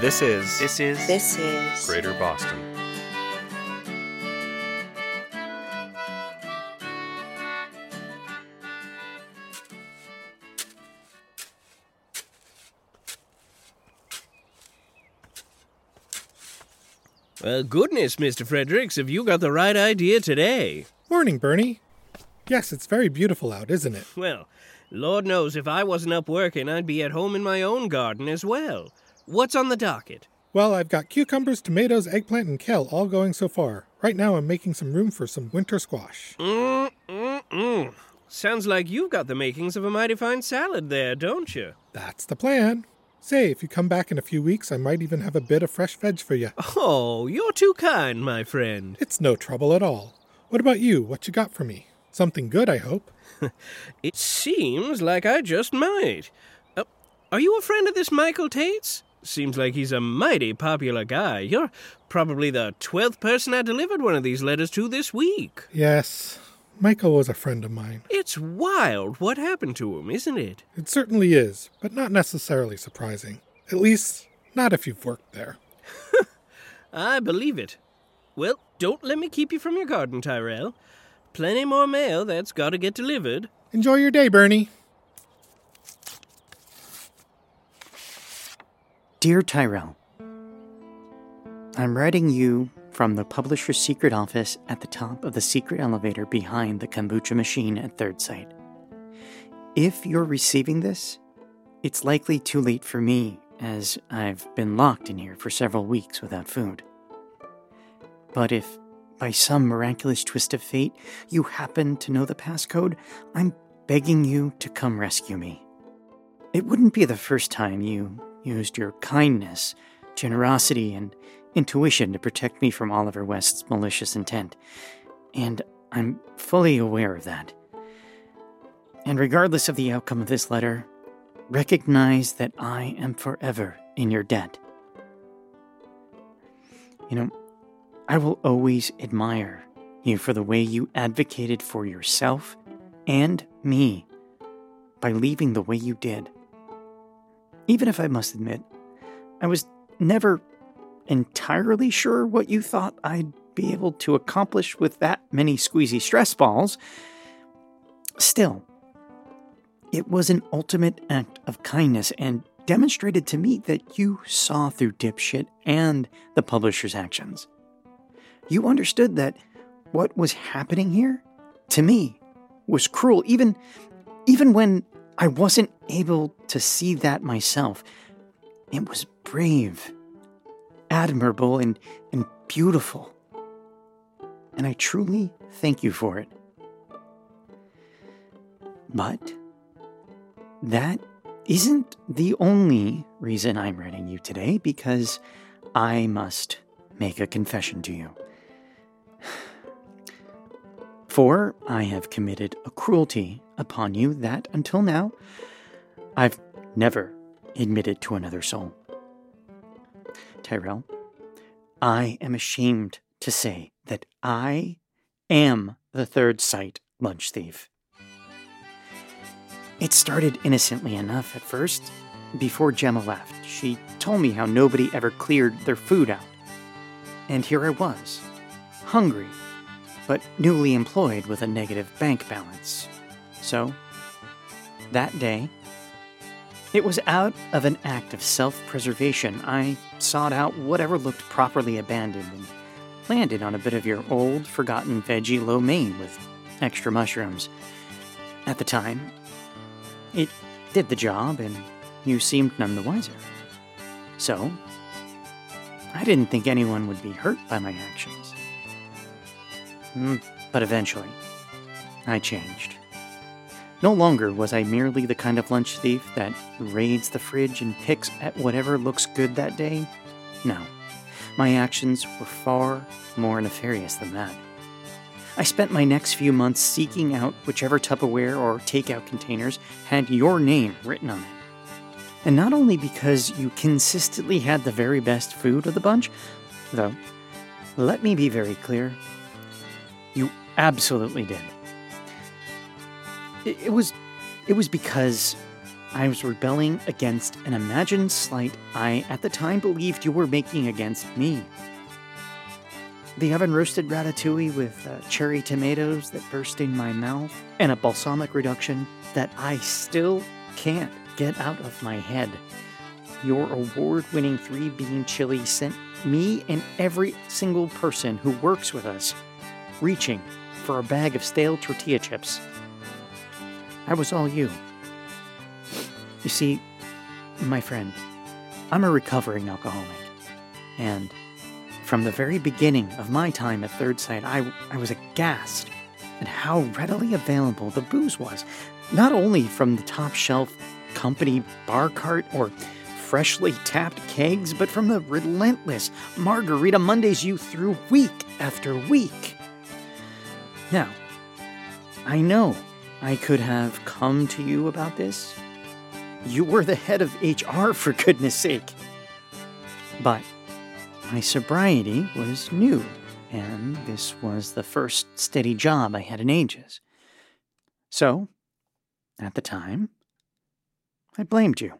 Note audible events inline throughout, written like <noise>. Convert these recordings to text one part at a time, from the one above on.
This is This is This is Greater Boston. Well, goodness, Mr. Fredericks, have you got the right idea today? Morning, Bernie. Yes, it's very beautiful out, isn't it? Well, Lord knows if I wasn't up working, I'd be at home in my own garden as well. What's on the docket? Well, I've got cucumbers, tomatoes, eggplant, and kale all going so far. Right now, I'm making some room for some winter squash. Mm, mm, mm. Sounds like you've got the makings of a mighty fine salad there, don't you? That's the plan. Say, if you come back in a few weeks, I might even have a bit of fresh veg for you. Oh, you're too kind, my friend. It's no trouble at all. What about you? What you got for me? Something good, I hope. <laughs> It seems like I just might. Uh, are you a friend of this Michael Tate's? Seems like he's a mighty popular guy. You're probably the twelfth person I delivered one of these letters to this week. Yes, Michael was a friend of mine. It's wild what happened to him, isn't it? It certainly is, but not necessarily surprising. At least, not if you've worked there. <laughs> I believe it. Well, don't let me keep you from your garden, Tyrell. Plenty more mail that's got to get delivered. Enjoy your day, Bernie. Dear Tyrell, I'm writing you from the publisher's secret office at the top of the secret elevator behind the kombucha machine at Third Sight. If you're receiving this, it's likely too late for me, as I've been locked in here for several weeks without food. But if, by some miraculous twist of fate, you happen to know the passcode, I'm begging you to come rescue me. It wouldn't be the first time you used your kindness, generosity, and intuition to protect me from Oliver West's malicious intent, and I'm fully aware of that. And regardless of the outcome of this letter, recognize that I am forever in your debt. You know, I will always admire you for the way you advocated for yourself and me by leaving the way you did. Even if I must admit, I was never entirely sure what you thought I'd be able to accomplish with that many squeezy stress balls. Still, it was an ultimate act of kindness and demonstrated to me that you saw through dipshit and the publisher's actions. You understood that what was happening here, to me, was cruel, even, even when I wasn't able to see that myself. It was brave, admirable, and, and beautiful. And I truly thank you for it. But that isn't the only reason I'm writing you today, because I must make a confession to you. For I have committed a cruelty upon you that, until now, I've never admitted to another soul. Tyrell, I am ashamed to say that I am the third sight lunch thief. It started innocently enough at first. Before Gemma left, she told me how nobody ever cleared their food out. And here I was, hungry, but newly employed with a negative bank balance. So, that day, it was out of an act of self preservation I sought out whatever looked properly abandoned and landed on a bit of your old, forgotten veggie lo mein with extra mushrooms. At the time, it did the job, and you seemed none the wiser. So, I didn't think anyone would be hurt by my actions. Mm, But eventually, I changed. No longer was I merely the kind of lunch thief that raids the fridge and picks at whatever looks good that day. No, my actions were far more nefarious than that. I spent my next few months seeking out whichever Tupperware or takeout containers had your name written on it. And not only because you consistently had the very best food of the bunch, though, let me be very clear, you absolutely did. It, was it was because I was rebelling against an imagined slight I at the time believed you were making against me. The oven roasted ratatouille with uh, cherry tomatoes that burst in my mouth, and a balsamic reduction that I still can't get out of my head. Your award winning three bean chili sent me and every single person who works with us reaching for a bag of stale tortilla chips. That was all you. You see, my friend, I'm a recovering alcoholic. And from the very beginning of my time at Third Sight, I, I was aghast at how readily available the booze was, not only from the top shelf company bar cart or freshly tapped kegs, but from the relentless Margarita Mondays you threw week after week. Now, I know I could have come to you about this. You were the head of HR, for goodness sake. But my sobriety was new, and this was the first steady job I had in ages. So, at the time, I blamed you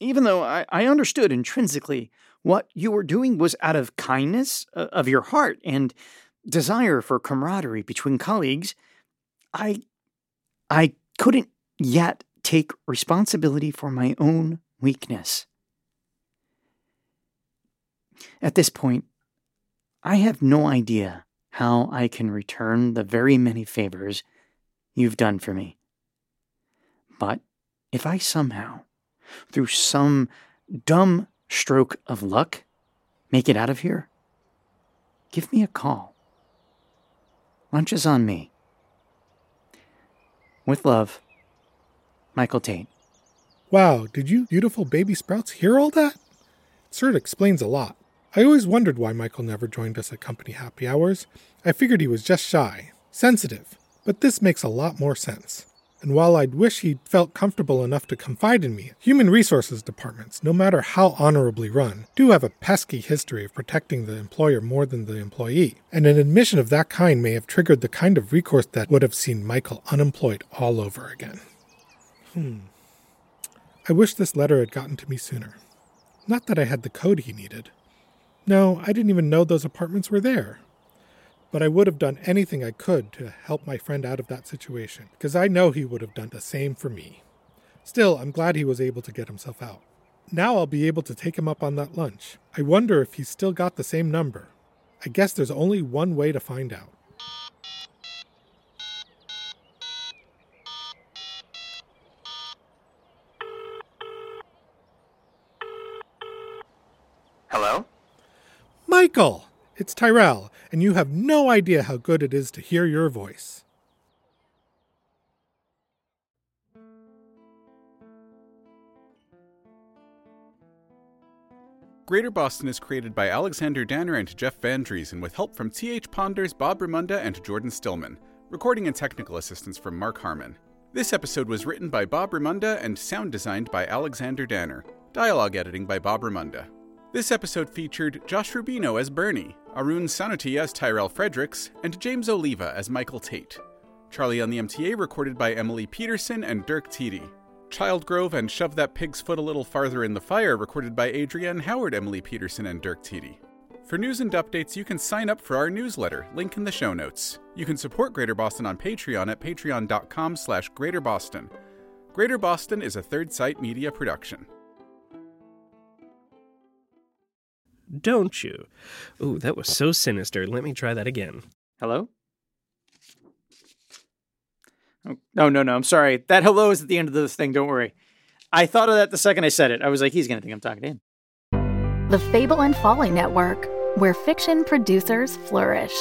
even though I, I understood intrinsically what you were doing was out of kindness uh, of your heart and desire for camaraderie between colleagues, I I couldn't yet take responsibility for my own weakness. At this point, I have no idea how I can return the very many favors you've done for me. But if I somehow through some dumb stroke of luck, make it out of here, give me a call. Lunch is on me. With love, Michael Tate. Wow, did you beautiful baby sprouts hear all that? It sort of explains a lot. I always wondered why Michael never joined us at company happy hours. I figured he was just shy, sensitive, but this makes a lot more sense. And while I'd wish he'd felt comfortable enough to confide in me, human resources departments, no matter how honorably run, do have a pesky history of protecting the employer more than the employee. And an admission of that kind may have triggered the kind of recourse that would have seen Michael unemployed all over again. Hmm. I wish this letter had gotten to me sooner. Not that I had the code he needed. No, I didn't even know those apartments were there but I would have done anything I could to help my friend out of that situation, because I know he would have done the same for me. Still, I'm glad he was able to get himself out. Now I'll be able to take him up on that lunch. I wonder if he's still got the same number. I guess there's only one way to find out. Hello? Michael! It's Tyrell, and you have no idea how good it is to hear your voice. Greater Boston is created by Alexander Danner and Jeff Van Dreason with help from T.H. Ponders, Bob Raymonda, and Jordan Stillman. Recording and technical assistance from Marck Harmon. This episode was written by Bob Raymonda and sound designed by Alexander Danner. Dialogue editing by Bob Raymonda. This episode featured Josh Rubino as Bernie, Arun Sannuti as Tyrell Fredericks, and James Oliva as Michael Tate. Charlie on the MTA recorded by Emily Peterson and Dirk Tiede. Childgrove and Shove That Pig's Foot a Little Farther in the Fire recorded by Adrienne Howard, Emily Peterson, and Dirk Tiede. For news and updates, you can sign up for our newsletter, link in the show notes. You can support Greater Boston on Patreon at patreon.com slash greaterboston. Greater Boston is a Third Sight Media production. Don't you? Ooh, that was so sinister. Let me try that again. Hello? Oh, no, no, no. I'm sorry. That hello is at the end of this thing. Don't worry. I thought of that the second I said it. I was like, he's going to think I'm talking to him. The Fable and Folly Network, where fiction producers flourish.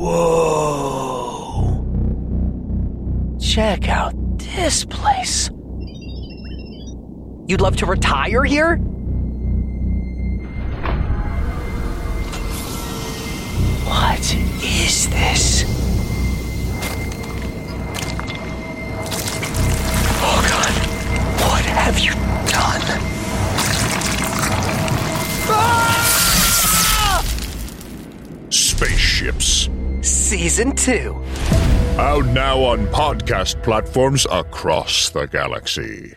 Whoa. Check out this place. You'd love to retire here? What is this? Season 2. Out now on podcast platforms across the galaxy.